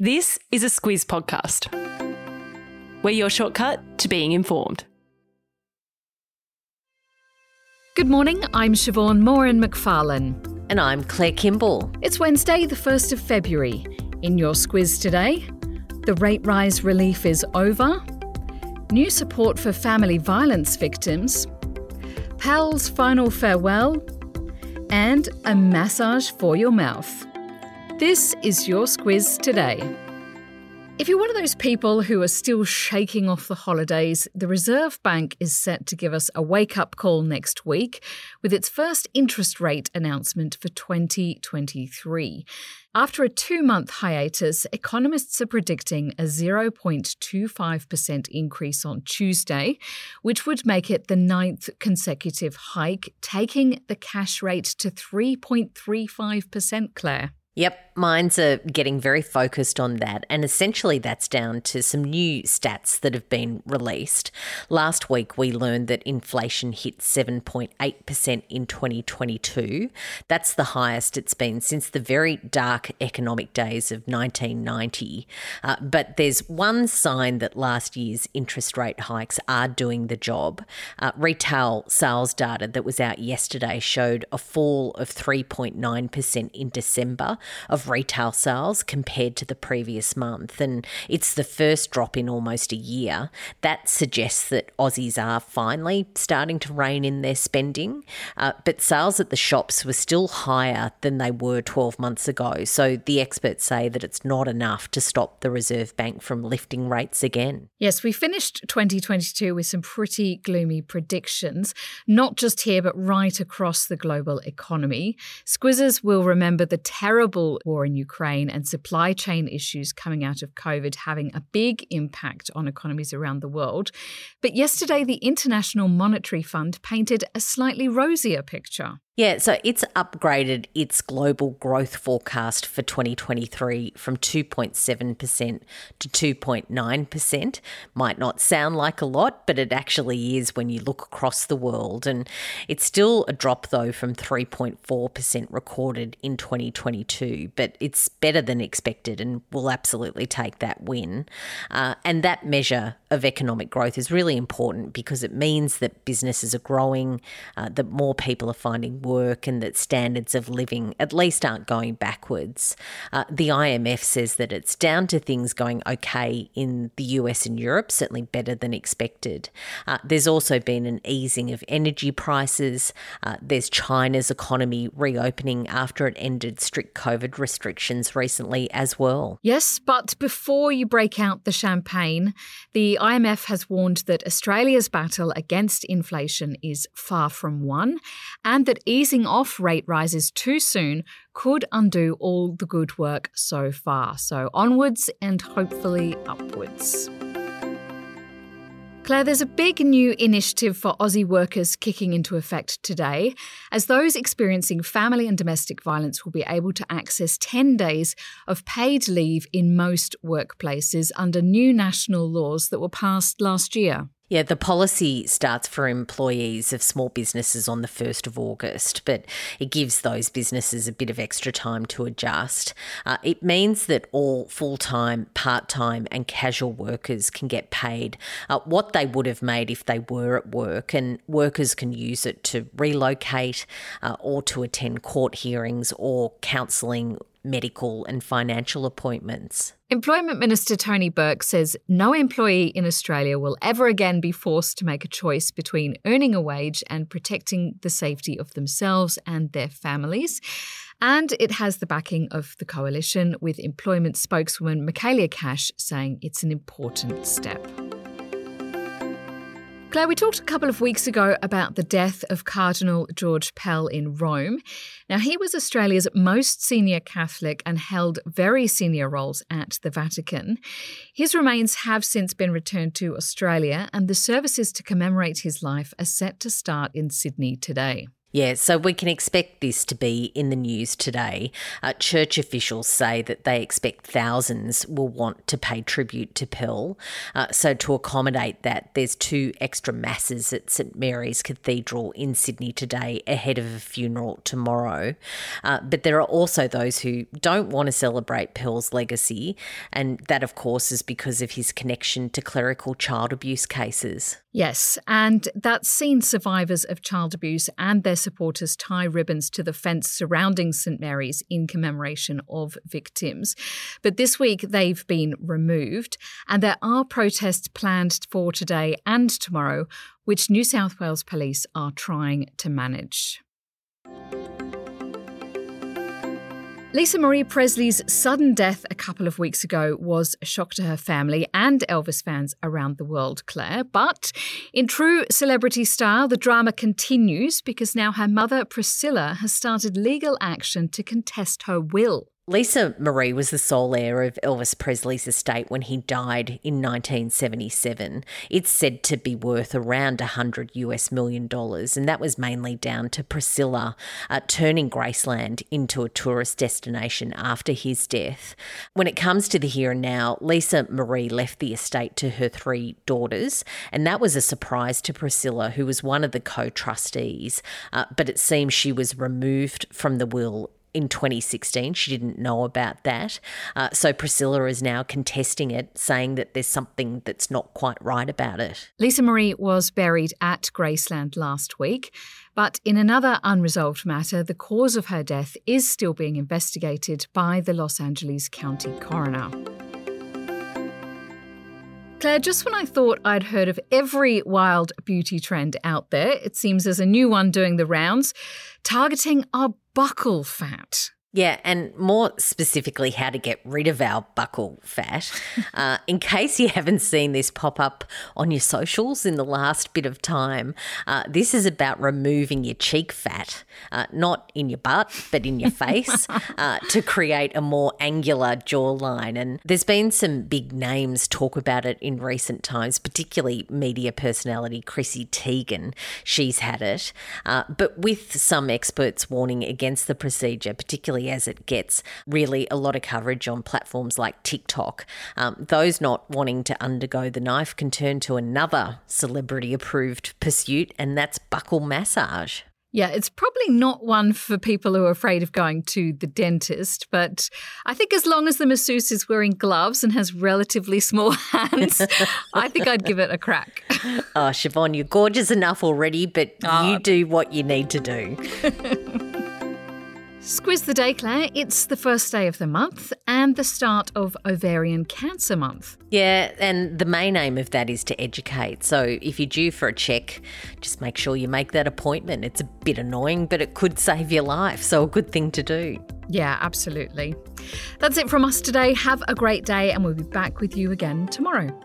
This is a Squiz podcast. We're your shortcut to being informed. Good morning, I'm Siobhan Moran McFarlane. And I'm Claire Kimball. It's Wednesday, the 1st of February. In your Squiz today, the rate rise relief is over, new support for family violence victims, Pell's final farewell, and a massage for your mouth. This is your Squiz today. If you're one of those people who are still shaking off the holidays, the Reserve Bank is set to give us a wake up call next week with its first interest rate announcement for 2023. After a two month hiatus, economists are predicting a 0.25% increase on Tuesday, which would make it the ninth consecutive hike, taking the cash rate to 3.35%, Claire. Yep, minds are getting very focused on that. And essentially, that's down to some new stats that have been released. Last week, we learned that inflation hit 7.8% in 2022. That's the highest it's been since the very dark economic days of 1990. Uh, but there's one sign that last year's interest rate hikes are doing the job. Uh, retail sales data that was out yesterday showed a fall of 3.9% in December of retail sales compared to the previous month. And it's the first drop in almost a year. That suggests that Aussies are finally starting to rein in their spending. Uh, but sales at the shops were still higher than they were 12 months ago. So the experts say that it's not enough to stop the Reserve Bank from lifting rates again. Yes, we finished 2022 with some pretty gloomy predictions, not just here, but right across the global economy. Squizzers will remember the terrible war in Ukraine and supply chain issues coming out of COVID having a big impact on economies around the world. But yesterday, the International Monetary Fund painted a slightly rosier picture. Yeah, so it's upgraded its global growth forecast for 2023 from 2.7% to 2.9%. Might not sound like a lot, but it actually is when you look across the world. And it's still a drop, though, from 3.4% recorded in 2022, but it's better than expected and we'll absolutely take that win. Uh, and that measure of economic growth is really important because it means that businesses are growing, uh, that more people are finding work and that standards of living at least aren't going backwards. Uh, the IMF says that it's down to things going okay in the US and Europe, certainly better than expected. Uh, there's also been an easing of energy prices. Uh, there's China's economy reopening after it ended strict COVID restrictions recently as well. Yes, but before you break out the champagne, the IMF has warned that Australia's battle against inflation is far from won and that easing off rate rises too soon could undo all the good work so far. So onwards and hopefully upwards. Claire, there's a big new initiative for Aussie workers kicking into effect today, as those experiencing family and domestic violence will be able to access 10 days of paid leave in most workplaces under new national laws that were passed last year. Yeah, the policy starts for employees of small businesses on the 1st of August, but it gives those businesses a bit of extra time to adjust. Uh, it means that all full time, part time, and casual workers can get paid uh, what they would have made if they were at work, and workers can use it to relocate uh, or to attend court hearings or counselling medical and financial appointments. Employment Minister Tony Burke says no employee in Australia will ever again be forced to make a choice between earning a wage and protecting the safety of themselves and their families. And it has the backing of the coalition, with employment spokeswoman Michaelia Cash saying it's an important step. Claire, we talked a couple of weeks ago about the death of Cardinal George Pell in Rome. Now, he was Australia's most senior Catholic and held very senior roles at the Vatican. His remains have since been returned to Australia, and the services to commemorate his life are set to start in Sydney today. Yeah, so we can expect this to be in the news today. Uh, church officials say that they expect thousands will want to pay tribute to Pell. Uh, so, to accommodate that, there's two extra masses at St Mary's Cathedral in Sydney today ahead of a funeral tomorrow. Uh, but there are also those who don't want to celebrate Pell's legacy, and that, of course, is because of his connection to clerical child abuse cases. Yes, and that's seen survivors of child abuse and their supporters tie ribbons to the fence surrounding St Mary's in commemoration of victims. But this week they've been removed, and there are protests planned for today and tomorrow, which New South Wales Police are trying to manage. Lisa Marie Presley's sudden death a couple of weeks ago was a shock to her family and Elvis fans around the world, Claire. But in true celebrity style, the drama continues because now her mother, Priscilla, has started legal action to contest her will. Lisa Marie was the sole heir of Elvis Presley's estate when he died in 1977. It's said to be worth around 100 US million dollars, and that was mainly down to Priscilla uh, turning Graceland into a tourist destination after his death. When it comes to the here and now, Lisa Marie left the estate to her three daughters, and that was a surprise to Priscilla, who was one of the co trustees. Uh, but it seems she was removed from the will in 2016. She didn't know about that. Uh, so Priscilla is now contesting it, saying that there's something that's not quite right about it. Lisa Marie was buried at Graceland last week. But in another unresolved matter, the cause of her death is still being investigated by the Los Angeles County coroner. Claire, just when I thought I'd heard of every wild beauty trend out there, it seems there's a new one doing the rounds, targeting our buccal fat. Yeah, and more specifically, how to get rid of our buccal fat. Uh, in case you haven't seen this pop up on your socials in the last bit of time, uh, this is about removing your cheek fat, uh, not in your butt, but in your face, uh, to create a more angular jawline. And there's been some big names talk about it in recent times, particularly media personality Chrissy Teigen. She's had it, uh, but with some experts warning against the procedure, particularly as it gets really a lot of coverage on platforms like TikTok. Um, those not wanting to undergo the knife can turn to another celebrity approved pursuit, and that's buccal massage. Yeah, it's probably not one for people who are afraid of going to the dentist, but I think as long as the masseuse is wearing gloves and has relatively small hands, I think I'd give it a crack. Oh, Siobhan, you're gorgeous enough already, but oh. you do what you need to do. Squiz the day, Claire. It's the first day of the month and the start of Ovarian Cancer Month. Yeah, and the main aim of that is to educate. So if you're due for a check, just make sure you make that appointment. It's a bit annoying, but it could save your life. So a good thing to do. Yeah, absolutely. That's it from us today. Have a great day, and we'll be back with you again tomorrow.